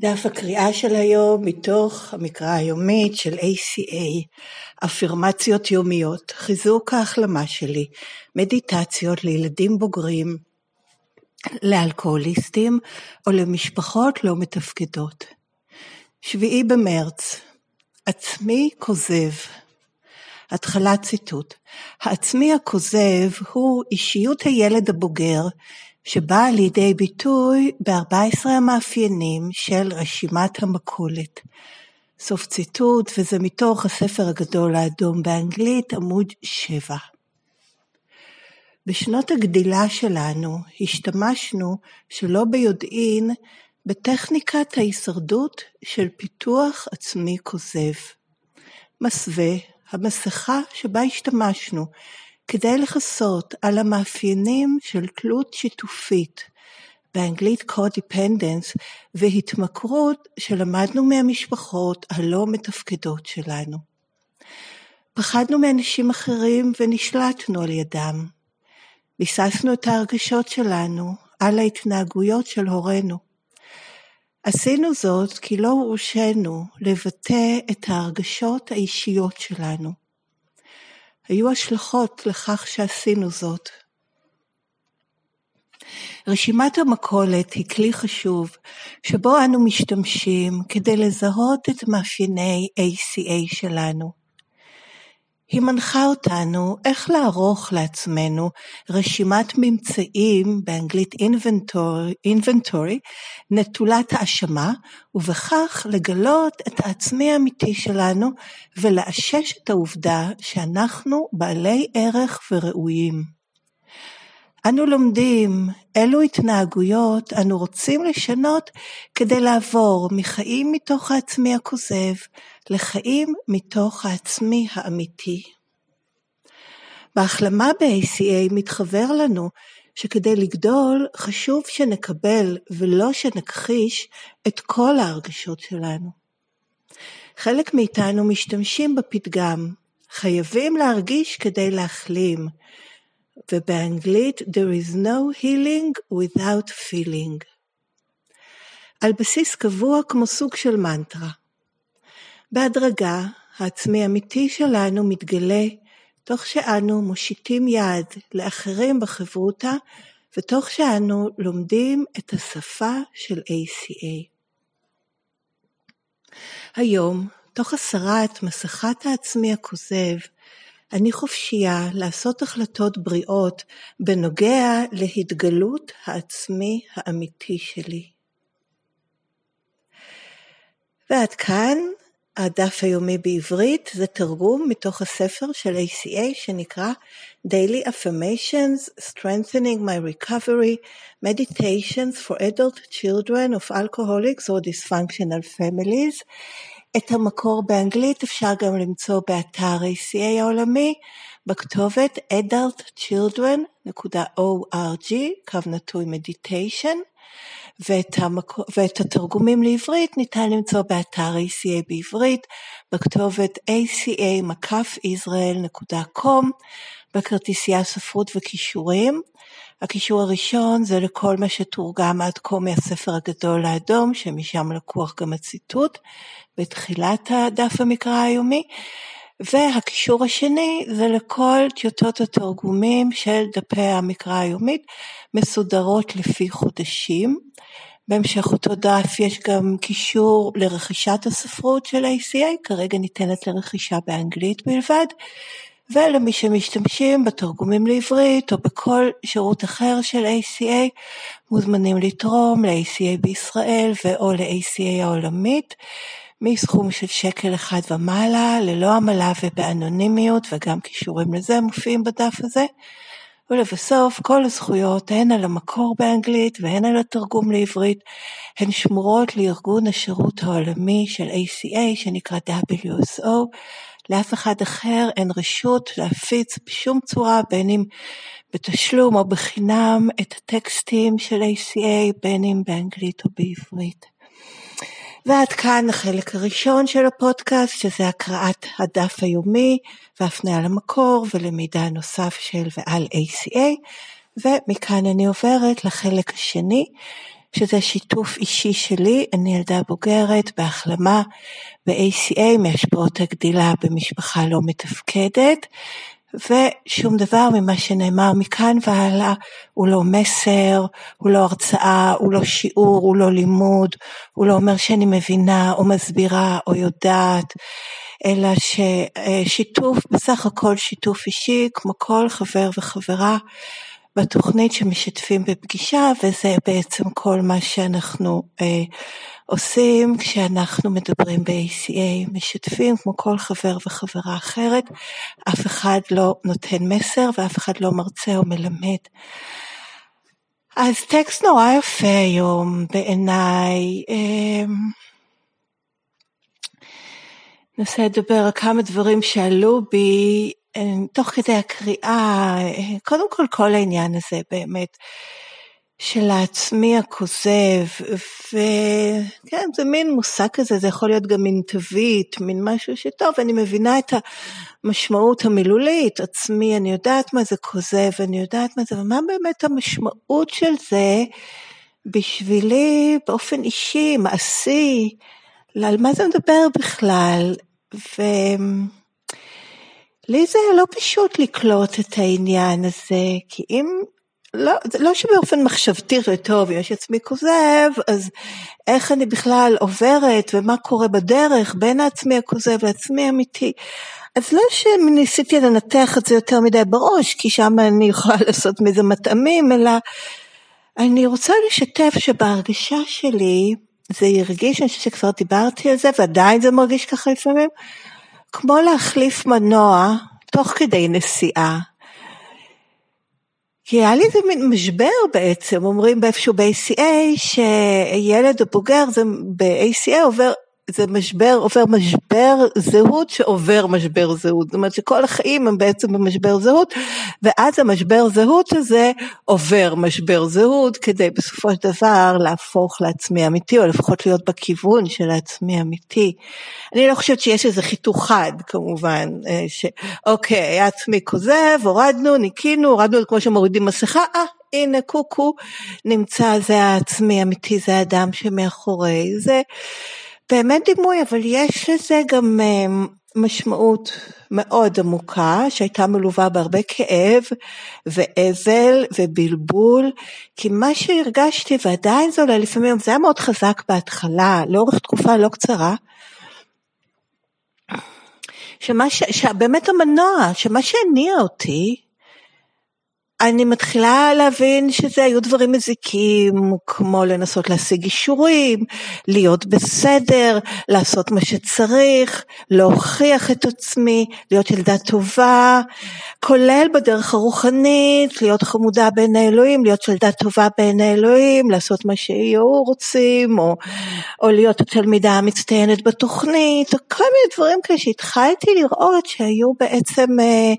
דף הקריאה של היום מתוך המקרא היומית של ACA, אפירמציות יומיות, חיזוק ההחלמה שלי, מדיטציות לילדים בוגרים, לאלכוהוליסטים או למשפחות לא מתפקדות. שביעי במרץ, עצמי כוזב. התחלת ציטוט: העצמי הכוזב הוא אישיות הילד הבוגר שבאה לידי ביטוי ב-14 המאפיינים של רשימת המכולת. סוף ציטוט, וזה מתוך הספר הגדול האדום באנגלית, עמוד 7. בשנות הגדילה שלנו השתמשנו שלא ביודעין בטכניקת ההישרדות של פיתוח עצמי כוזב. מסווה, המסכה שבה השתמשנו כדי לכסות על המאפיינים של תלות שיתופית, באנגלית co-dependence, והתמכרות שלמדנו מהמשפחות הלא מתפקדות שלנו. פחדנו מאנשים אחרים ונשלטנו על ידם. ביססנו את ההרגשות שלנו על ההתנהגויות של הורינו. עשינו זאת כי לא הורשינו לבטא את ההרגשות האישיות שלנו. היו השלכות לכך שעשינו זאת. רשימת המכולת היא כלי חשוב שבו אנו משתמשים כדי לזהות את מאפייני ACA שלנו. היא מנחה אותנו איך לערוך לעצמנו רשימת ממצאים, באנגלית inventory, inventory נטולת האשמה, ובכך לגלות את העצמי האמיתי שלנו ולאשש את העובדה שאנחנו בעלי ערך וראויים. אנו לומדים אילו התנהגויות אנו רוצים לשנות כדי לעבור מחיים מתוך העצמי הכוזב לחיים מתוך העצמי האמיתי. בהחלמה ב-ACA מתחבר לנו שכדי לגדול חשוב שנקבל ולא שנכחיש את כל ההרגשות שלנו. חלק מאיתנו משתמשים בפתגם חייבים להרגיש כדי להחלים, ובאנגלית There is no healing without feeling. על בסיס קבוע כמו סוג של מנטרה. בהדרגה, העצמי האמיתי שלנו מתגלה תוך שאנו מושיטים יד לאחרים בחברותה ותוך שאנו לומדים את השפה של ACA. היום, תוך הסרת מסכת העצמי הכוזב, אני חופשייה לעשות החלטות בריאות בנוגע להתגלות העצמי האמיתי שלי. ועד כאן הדף היומי בעברית זה תרגום מתוך הספר של ACA שנקרא Daily Affirmations Strengthening My Recovery Meditations for Adult Children of Alcoholics or Dysfunctional Families. את המקור באנגלית אפשר גם למצוא באתר ACA העולמי בכתובת adultchildren.org, קו נטוי meditation. ואת, ואת התרגומים לעברית ניתן למצוא באתר ACA בעברית, בכתובת aca-israel.com, בכרטיסייה ספרות וכישורים. הקישור הראשון זה לכל מה שתורגם עד כה מהספר הגדול האדום, שמשם לקוח גם הציטוט בתחילת הדף המקרא היומי. והקישור השני זה לכל טיוטות התרגומים של דפי המקרא היומית, מסודרות לפי חודשים. בהמשך אותו דף יש גם קישור לרכישת הספרות של ACA, כרגע ניתנת לרכישה באנגלית בלבד, ולמי שמשתמשים בתרגומים לעברית או בכל שירות אחר של ACA, מוזמנים לתרום ל-ACA בישראל ו/או ל-ACA העולמית. מסכום של שקל אחד ומעלה, ללא עמלה ובאנונימיות, וגם קישורים לזה מופיעים בדף הזה. ולבסוף, כל הזכויות, הן על המקור באנגלית והן על התרגום לעברית, הן שמורות לארגון השירות העולמי של ACA, שנקרא WSO. לאף אחד אחר אין רשות להפיץ בשום צורה, בין אם בתשלום או בחינם, את הטקסטים של ACA, בין אם באנגלית או בעברית. ועד כאן החלק הראשון של הפודקאסט, שזה הקראת הדף היומי והפניה למקור ולמידע נוסף של ועל ACA, ומכאן אני עוברת לחלק השני, שזה שיתוף אישי שלי, אני ילדה בוגרת בהחלמה ב-ACA מהשפעות הגדילה במשפחה לא מתפקדת, ושום דבר ממה שנאמר מכאן והלאה הוא לא מסר, הוא לא הרצאה, הוא לא שיעור, הוא לא לימוד, הוא לא אומר שאני מבינה או מסבירה או יודעת, אלא ששיתוף, בסך הכל שיתוף אישי, כמו כל חבר וחברה בתוכנית שמשתפים בפגישה, וזה בעצם כל מה שאנחנו אה, עושים כשאנחנו מדברים ב-ACA, משתפים כמו כל חבר וחברה אחרת, אף אחד לא נותן מסר ואף אחד לא מרצה או מלמד. אז טקסט נורא יפה היום בעיניי. אה, ננסה לדבר על כמה דברים שעלו בי אה, תוך כדי הקריאה, אה, קודם כל כל העניין הזה באמת של העצמי הכוזב, וכן, זה מין מושג כזה, זה יכול להיות גם מין תווית, מין משהו שטוב, אני מבינה את המשמעות המילולית, עצמי, אני יודעת מה זה כוזב, אני יודעת מה זה, ומה באמת המשמעות של זה בשבילי באופן אישי, מעשי, על מה זה מדבר בכלל, ו... לי זה לא פשוט לקלוט את העניין הזה, כי אם, לא, לא שבאופן מחשבתי וטוב, אם יש עצמי כוזב, אז איך אני בכלל עוברת ומה קורה בדרך בין העצמי הכוזב לעצמי האמיתי. אז לא שניסיתי לנתח את זה יותר מדי בראש, כי שם אני יכולה לעשות מזה מטעמים, אלא אני רוצה לשתף שבהרגשה שלי, זה הרגיש, אני חושבת שכבר דיברתי על זה, ועדיין זה מרגיש ככה לפעמים, כמו להחליף מנוע תוך כדי נסיעה. כי היה לי איזה מין משבר בעצם, אומרים באיפשהו ב-ACA, שילד או בוגר ב-ACA עובר זה משבר, עובר משבר זהות שעובר משבר זהות. זאת אומרת שכל החיים הם בעצם במשבר זהות, ואז המשבר זהות הזה עובר משבר זהות, כדי בסופו של דבר להפוך לעצמי אמיתי, או לפחות להיות בכיוון של העצמי אמיתי. אני לא חושבת שיש איזה חיתוך חד, כמובן, אה, שאוקיי, היה עצמי כוזב, הורדנו, ניקינו, הורדנו כמו שמורידים מסכה, אה, הנה קוקו, נמצא, זה העצמי אמיתי, זה האדם שמאחורי זה. באמת דימוי, אבל יש לזה גם אה, משמעות מאוד עמוקה, שהייתה מלווה בהרבה כאב ואבל ובלבול, כי מה שהרגשתי, ועדיין זה אולי לפעמים, זה היה מאוד חזק בהתחלה, לאורך תקופה לא קצרה, שמה ש... שבאמת המנוע, שמה שהניע אותי, אני מתחילה להבין שזה היו דברים מזיקים, כמו לנסות להשיג אישורים, להיות בסדר, לעשות מה שצריך, להוכיח את עצמי, להיות ילדה טובה, כולל בדרך הרוחנית, להיות חמודה בעיני אלוהים, להיות ילדה טובה בעיני אלוהים, לעשות מה שיהיו רוצים, או, או להיות התלמידה המצטיינת בתוכנית, או כל מיני דברים כאלה שהתחלתי לראות שהיו בעצם אה,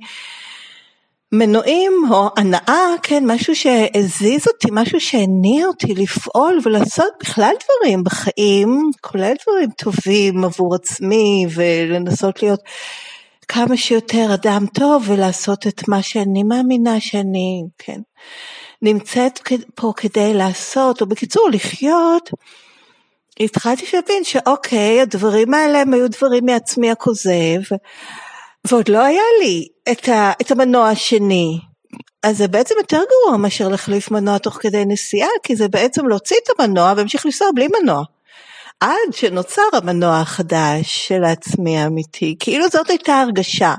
מנועים או הנאה, כן, משהו שהזיז אותי, משהו שהניע אותי לפעול ולעשות בכלל דברים בחיים, כולל דברים טובים עבור עצמי ולנסות להיות כמה שיותר אדם טוב ולעשות את מה שאני מאמינה שאני, כן, נמצאת פה כדי לעשות, או בקיצור לחיות. התחלתי להבין שאוקיי, הדברים האלה הם היו דברים מעצמי הכוזב, ועוד לא היה לי את, ה, את המנוע השני. אז זה בעצם יותר גרוע מאשר להחליף מנוע תוך כדי נסיעה, כי זה בעצם להוציא את המנוע והמשיך לנסוע בלי מנוע. עד שנוצר המנוע החדש של העצמי האמיתי, כאילו זאת הייתה הרגשה.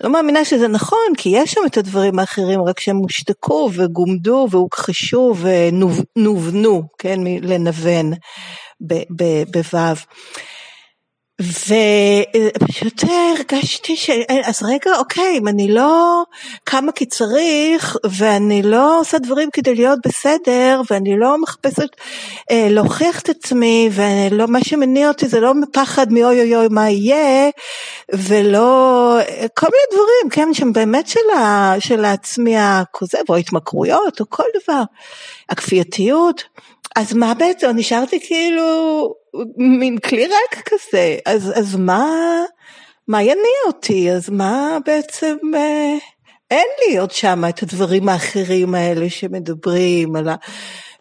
לא מאמינה שזה נכון, כי יש שם את הדברים האחרים, רק שהם הושתקו וגומדו והוכחשו ונובנו, כן, לנוון בו"ב. ופשוט הרגשתי ש... אז רגע, אוקיי, אם אני לא קמה כי צריך, ואני לא עושה דברים כדי להיות בסדר, ואני לא מחפשת אה, להוכיח את עצמי, ומה שמניע אותי זה לא מפחד מאוי אוי אוי מה יהיה, ולא... כל מיני דברים, כן, שהם באמת של העצמי הכוזב, או התמכרויות, או כל דבר. הכפייתיות. אז מה בעצם, נשארתי כאילו מין כלי ריק כזה, אז, אז מה, מה יניע אותי? אז מה בעצם, אה, אין לי עוד שם את הדברים האחרים האלה שמדברים על ה...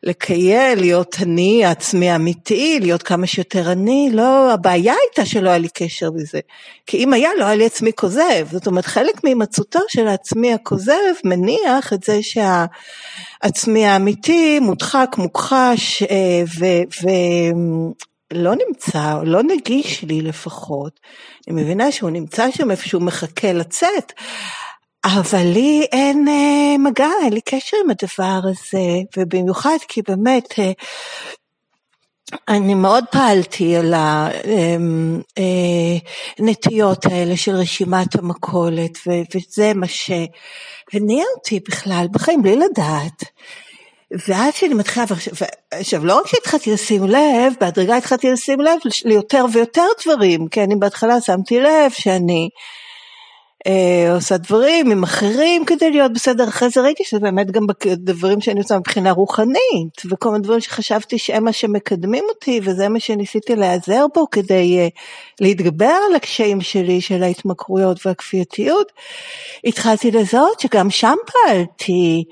לקייל, להיות אני, העצמי האמיתי, להיות כמה שיותר אני, לא, הבעיה הייתה שלא היה לי קשר בזה. כי אם היה, לא היה לי עצמי כוזב. זאת אומרת, חלק מהימצאותו של העצמי הכוזב מניח את זה שהעצמי האמיתי מודחק, מוכחש, אה, ולא נמצא, לא נגיש לי לפחות. אני מבינה שהוא נמצא שם איפה שהוא מחכה לצאת. אבל לי אין אה, מגע, אין לי קשר עם הדבר הזה, ובמיוחד כי באמת אה, אני מאוד פעלתי על הנטיות אמ, אה, האלה של רשימת המכולת, וזה מה שהניע אותי בכלל בחיים, בלי לדעת. ואז שאני מתחילה, עכשיו לא רק שהתחלתי לשים לב, בהדרגה התחלתי לשים לב ליותר ויותר דברים, כי אני בהתחלה שמתי לב שאני אה, עושה דברים עם אחרים כדי להיות בסדר, אחרי זה ראיתי שזה באמת גם דברים שאני עושה מבחינה רוחנית, וכל מיני דברים שחשבתי שהם מה שמקדמים אותי, וזה מה שניסיתי להיעזר בו כדי אה, להתגבר על הקשיים שלי של ההתמכרויות והכפייתיות. התחלתי לזהות שגם שם פעלתי.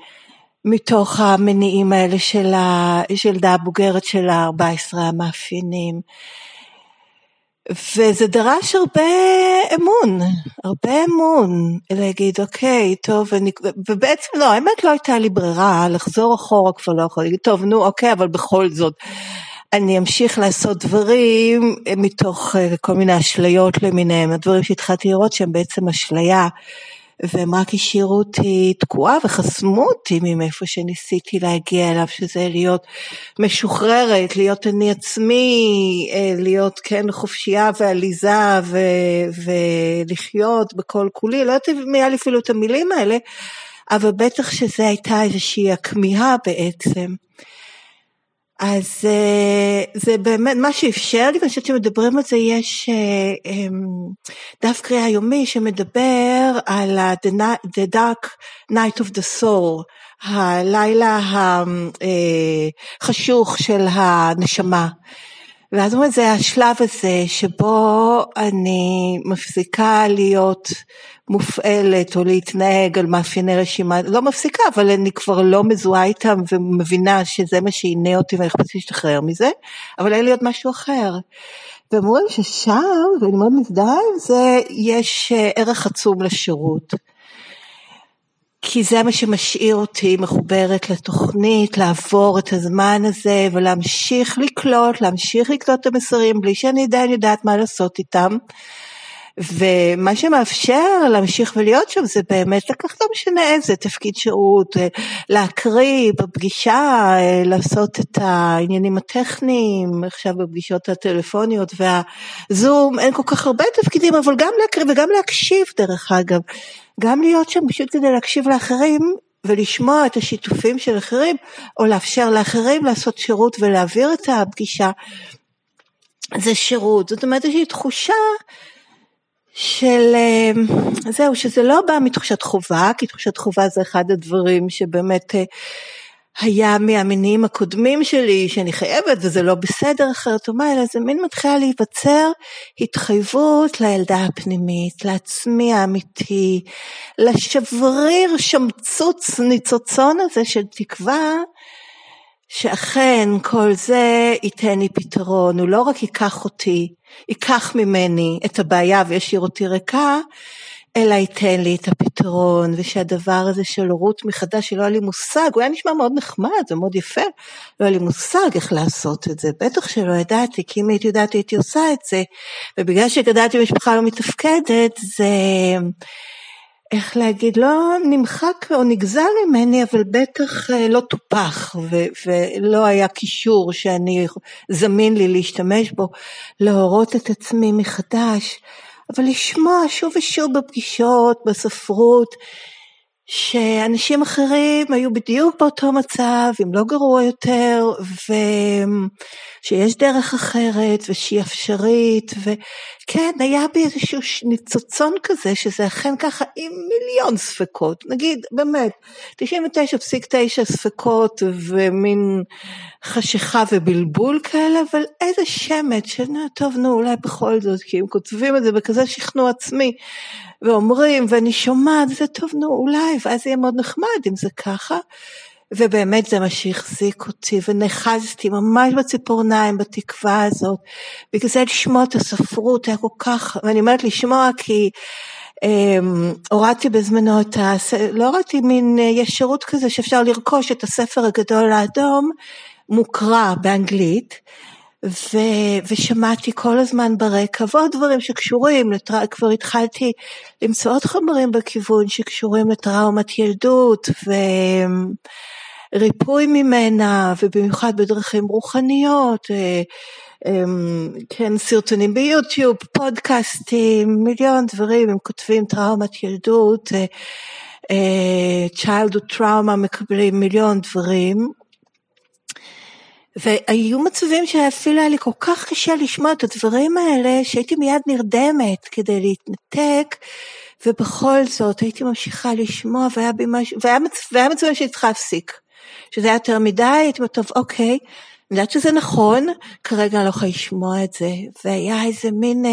מתוך המניעים האלה של הילדה הבוגרת של ה-14 המאפיינים. וזה דרש הרבה אמון, הרבה אמון, להגיד אוקיי, טוב, אני, ובעצם לא, האמת לא הייתה לי ברירה, לחזור אחורה כבר לא יכולה להגיד, טוב, נו, אוקיי, אבל בכל זאת, אני אמשיך לעשות דברים מתוך אה, כל מיני אשליות למיניהם, הדברים שהתחלתי לראות שהם בעצם אשליה. והם רק השאירו אותי תקועה וחסמו אותי מאיפה שניסיתי להגיע אליו, שזה להיות משוחררת, להיות אני עצמי, אה, להיות כן חופשייה ועליזה ו, ולחיות בכל כולי, לא יודעת אם היה לי אפילו את המילים האלה, אבל בטח שזו הייתה איזושהי הכמיהה בעצם. אז אה, זה באמת מה שאפשר לי, ואני חושבת שמדברים על זה, יש אה, אמ, דף קריאה יומי שמדבר על The Dark Night of the Soul, הלילה החשוך אה, של הנשמה. ואז אומרת, זה השלב הזה שבו אני מפסיקה להיות מופעלת או להתנהג על מאפייני רשימה, לא מפסיקה, אבל אני כבר לא מזוהה איתם ומבינה שזה מה שעינה אותי ואני חושבת להשתחרר מזה, אבל אין לי עוד משהו אחר. והם אומרים ששם, ואני מאוד מזדהה עם זה, יש אה, ערך עצום לשירות. כי זה מה שמשאיר אותי מחוברת לתוכנית, לעבור את הזמן הזה ולהמשיך לקלוט, להמשיך לקלוט את המסרים בלי שאני עדיין יודעת מה לעשות איתם. ומה שמאפשר להמשיך ולהיות שם זה באמת לקחת לא משנה איזה תפקיד שירות, להקריא בפגישה, לעשות את העניינים הטכניים, עכשיו בפגישות הטלפוניות והזום, אין כל כך הרבה תפקידים, אבל גם להקריא וגם להקשיב דרך אגב, גם להיות שם פשוט כדי להקשיב לאחרים ולשמוע את השיתופים של אחרים, או לאפשר לאחרים לעשות שירות ולהעביר את הפגישה, זה שירות. זאת אומרת, יש לי תחושה של אה, זהו, שזה לא בא מתחושת חובה, כי תחושת חובה זה אחד הדברים שבאמת אה, היה מהמינים הקודמים שלי, שאני חייבת וזה לא בסדר אחרת או מה, אלא זה מין מתחילה להיווצר התחייבות לילדה הפנימית, לעצמי האמיתי, לשבריר שמצוץ ניצוצון הזה של תקווה, שאכן כל זה ייתן לי פתרון, הוא לא רק ייקח אותי, ייקח ממני את הבעיה וישאיר אותי ריקה, אלא ייתן לי את הפתרון, ושהדבר הזה של הורות מחדש, שלא היה לי מושג, הוא היה נשמע מאוד נחמד ומאוד יפה, לא היה לי מושג איך לעשות את זה, בטח שלא ידעתי, כי אם הייתי יודעת הייתי עושה את זה, ובגלל שגדלתי במשפחה לא מתפקדת, זה... איך להגיד, לא נמחק או נגזל ממני, אבל בטח אה, לא טופח ו- ולא היה קישור שאני זמין לי להשתמש בו, להורות את עצמי מחדש, אבל לשמוע שוב ושוב בפגישות, בספרות, שאנשים אחרים היו בדיוק באותו מצב, אם לא גרוע יותר, ושיש דרך אחרת ושהיא אפשרית, וכן, היה בי איזשהו ניצוצון כזה, שזה אכן ככה עם מיליון ספקות, נגיד, באמת, 99.9 ספקות ומין חשיכה ובלבול כאלה, אבל איזה שמץ, טוב, נו, אולי בכל זאת, כי אם כותבים את זה בכזה שכנוע עצמי, ואומרים, ואני שומעת, זה טוב, נו, אולי, ואז יהיה מאוד נחמד אם זה ככה. ובאמת זה מה שהחזיק אותי, ונאחזתי ממש בציפורניים, בתקווה הזאת. בגלל זה לשמוע את הספרות היה כל כך, ואני אומרת לשמוע כי אמ, הורדתי בזמנו את ה... לא הורדתי מין, יש שירות כזה שאפשר לרכוש את הספר הגדול האדום, מוקרא באנגלית. ו, ושמעתי כל הזמן ברקע ועוד דברים שקשורים, לטר... כבר התחלתי למצוא עוד חומרים בכיוון שקשורים לטראומת ילדות וריפוי ממנה ובמיוחד בדרכים רוחניות, אה, אמ, כן, סרטונים ביוטיוב, פודקאסטים, מיליון דברים, הם כותבים טראומת ילדות, אה, אה, childhood trauma מקבלים מיליון דברים, והיו מצבים שאפילו היה לי כל כך קשה לשמוע את הדברים האלה, שהייתי מיד נרדמת כדי להתנתק, ובכל זאת הייתי ממשיכה לשמוע, והיה בי משהו, והיה, מצ... והיה מצבים שהייתי צריכה להפסיק. שזה היה יותר מדי, הייתי אומרת, טוב, אוקיי, אני יודעת שזה נכון, כרגע אני לא יכולה לשמוע את זה. והיה איזה מין uh,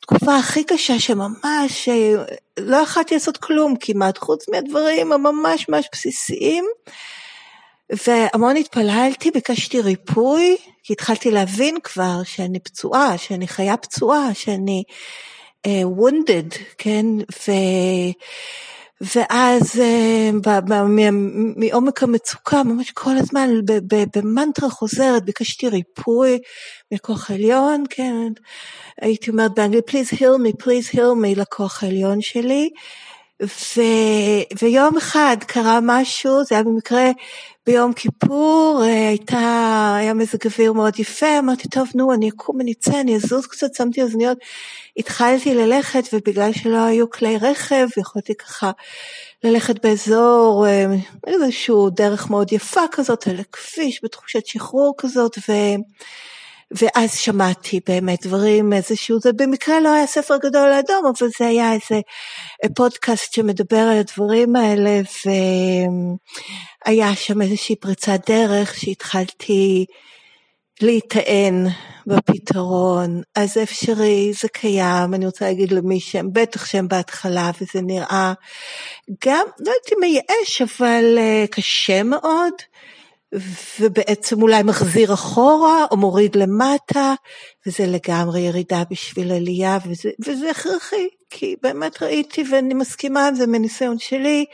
תקופה הכי קשה שממש uh, לא יכולתי לעשות כלום כמעט, חוץ מהדברים הממש ממש בסיסיים. והמון התפללתי, ביקשתי ריפוי, כי התחלתי להבין כבר שאני פצועה, שאני חיה פצועה, שאני uh, wounded, כן? ו... ואז uh, מעומק המצוקה, ממש כל הזמן במנטרה חוזרת, ביקשתי ריפוי מכוח עליון, כן, הייתי אומרת באנגלית, please heal me, please heal me לכוח העליון שלי, ו, ויום אחד קרה משהו, זה היה במקרה ביום כיפור, אה, הייתה, היה מזג אוויר מאוד יפה, אמרתי, טוב, נו, אני אקום, אני אצא, אני אזוז קצת, שמתי אוזניות, התחלתי ללכת, ובגלל שלא היו כלי רכב, יכולתי ככה ללכת באזור, אה, איזשהו דרך מאוד יפה כזאת, על הכביש, בתחושת שחרור כזאת, ו... ואז שמעתי באמת דברים, איזשהו, זה במקרה לא היה ספר גדול לאדום, אבל זה היה איזה פודקאסט שמדבר על הדברים האלה, והיה שם איזושהי פריצת דרך שהתחלתי להיטען בפתרון, אז זה אפשרי, זה קיים, אני רוצה להגיד למי שהם, בטח שהם בהתחלה, וזה נראה גם, לא הייתי מייאש, אבל uh, קשה מאוד. ובעצם אולי מחזיר אחורה או מוריד למטה, וזה לגמרי ירידה בשביל עלייה, וזה, וזה הכרחי, כי באמת ראיתי ואני מסכימה עם זה מניסיון שלי,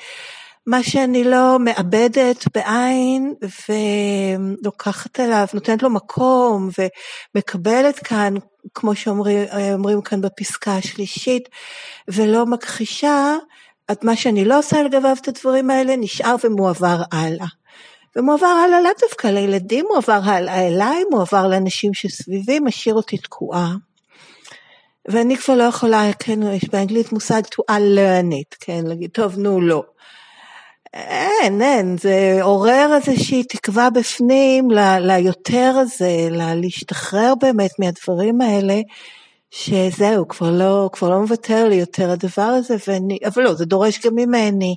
מה שאני לא מאבדת בעין ולוקחת עליו, נותנת לו מקום ומקבלת כאן, כמו שאומרים כאן בפסקה השלישית, ולא מכחישה, את מה שאני לא עושה לגביו את הדברים האלה נשאר ומועבר הלאה. ומועבר הלאה לאו דווקא לילדים, מועבר הלאה אליי, מועבר לאנשים שסביבי, משאיר אותי תקועה. ואני כבר לא יכולה, כן, יש באנגלית מושג to unlearn it, כן, להגיד, טוב, נו, לא. אין, אין, זה עורר איזושהי תקווה בפנים ל, ליותר הזה, ל, להשתחרר באמת מהדברים האלה, שזהו, כבר לא, כבר לא מוותר לי יותר הדבר הזה, ואני, אבל לא, זה דורש גם ממני.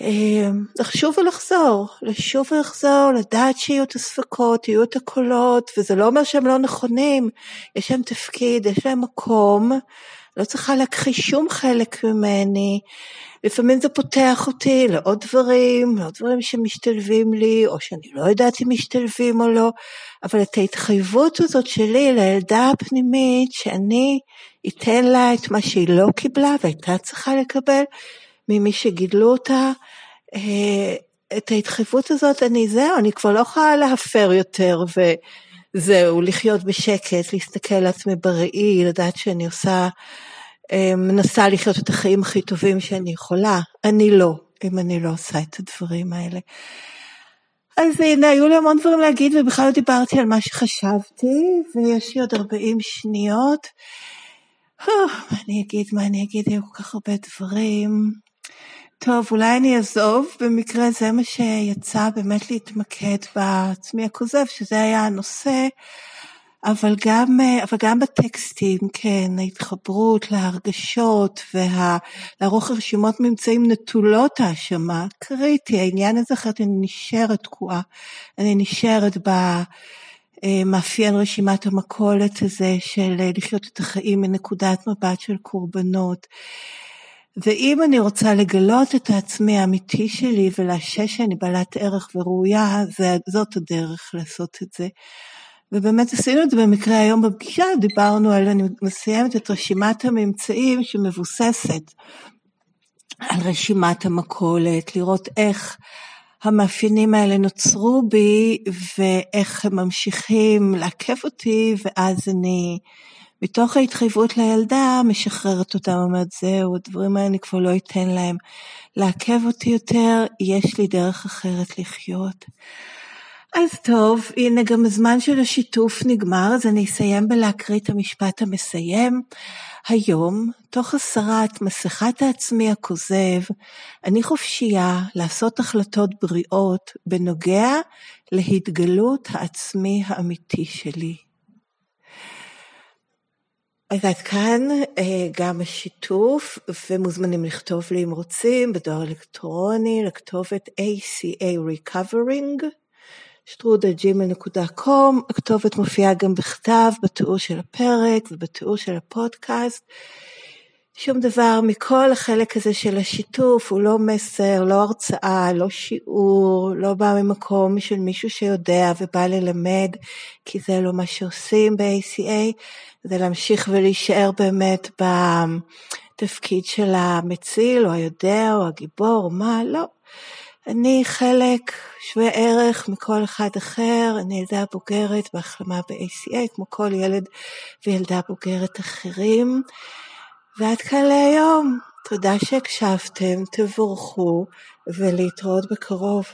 אמ, לחשוב ולחזור, לשוב ולחזור, לדעת שיהיו את הספקות, יהיו את הקולות, וזה לא אומר שהם לא נכונים, יש להם תפקיד, יש להם מקום, לא צריכה להכחיש שום חלק ממני. לפעמים זה פותח אותי לעוד דברים, לעוד דברים שמשתלבים לי, או שאני לא יודעת אם משתלבים או לא, אבל את ההתחייבות הזאת שלי לילדה הפנימית, שאני אתן לה את מה שהיא לא קיבלה והייתה צריכה לקבל, ממי שגידלו אותה, אה, את ההתחייבות הזאת, אני זהו, אני כבר לא יכולה להפר יותר, וזהו, לחיות בשקט, להסתכל על עצמי בראי, לדעת שאני עושה, אה, מנסה לחיות את החיים הכי טובים שאני יכולה. אני לא, אם אני לא עושה את הדברים האלה. אז הנה, היו לי המון דברים להגיד, ובכלל לא דיברתי על מה שחשבתי, ויש לי עוד 40 שניות. מה אני אגיד, מה אני אגיד, היו כל כך הרבה דברים. טוב, אולי אני אעזוב, במקרה זה מה שיצא באמת להתמקד בעצמי הכוזב, שזה היה הנושא, אבל גם, אבל גם בטקסטים, כן, ההתחברות להרגשות ולערוך רשימות ממצאים נטולות האשמה, קריטי, העניין הזה אחרת אני נשארת תקועה, אני נשארת במאפיין רשימת המכולת הזה של לחיות את החיים מנקודת מבט של קורבנות. ואם אני רוצה לגלות את העצמי האמיתי שלי ולאשש שאני בעלת ערך וראויה, זאת הדרך לעשות את זה. ובאמת עשינו את זה במקרה היום בפגישה, דיברנו על, אני מסיימת את רשימת הממצאים שמבוססת על רשימת המכולת, לראות איך המאפיינים האלה נוצרו בי ואיך הם ממשיכים לעכב אותי, ואז אני, מתוך ההתחייבות לילדה, משחררת אותם, אומרת, זהו, הדברים האלה אני כבר לא אתן להם לעכב אותי יותר, יש לי דרך אחרת לחיות. אז טוב, הנה גם הזמן של השיתוף נגמר, אז אני אסיים בלהקריא את המשפט המסיים. היום, תוך הסרת מסכת העצמי הכוזב, אני חופשייה לעשות החלטות בריאות בנוגע להתגלות העצמי האמיתי שלי. אז עד כאן אה, גם השיתוף, ומוזמנים לכתוב לי אם רוצים בדואר אלקטרוני לכתובת ACA Recovering. שטרודלג'ימל.קום, הכתובת מופיעה גם בכתב בתיאור של הפרק ובתיאור של הפודקאסט. שום דבר מכל החלק הזה של השיתוף הוא לא מסר, לא הרצאה, לא שיעור, לא בא ממקום של מישהו שיודע ובא ללמד, כי זה לא מה שעושים ב-ACA, זה להמשיך ולהישאר באמת בתפקיד של המציל או היודע או הגיבור או מה, לא. אני חלק שווה ערך מכל אחד אחר, אני ילדה בוגרת בהחלמה ב-ACA, כמו כל ילד וילדה בוגרת אחרים. ועד כאן להיום. תודה שהקשבתם, תבורכו, ולהתראות בקרוב.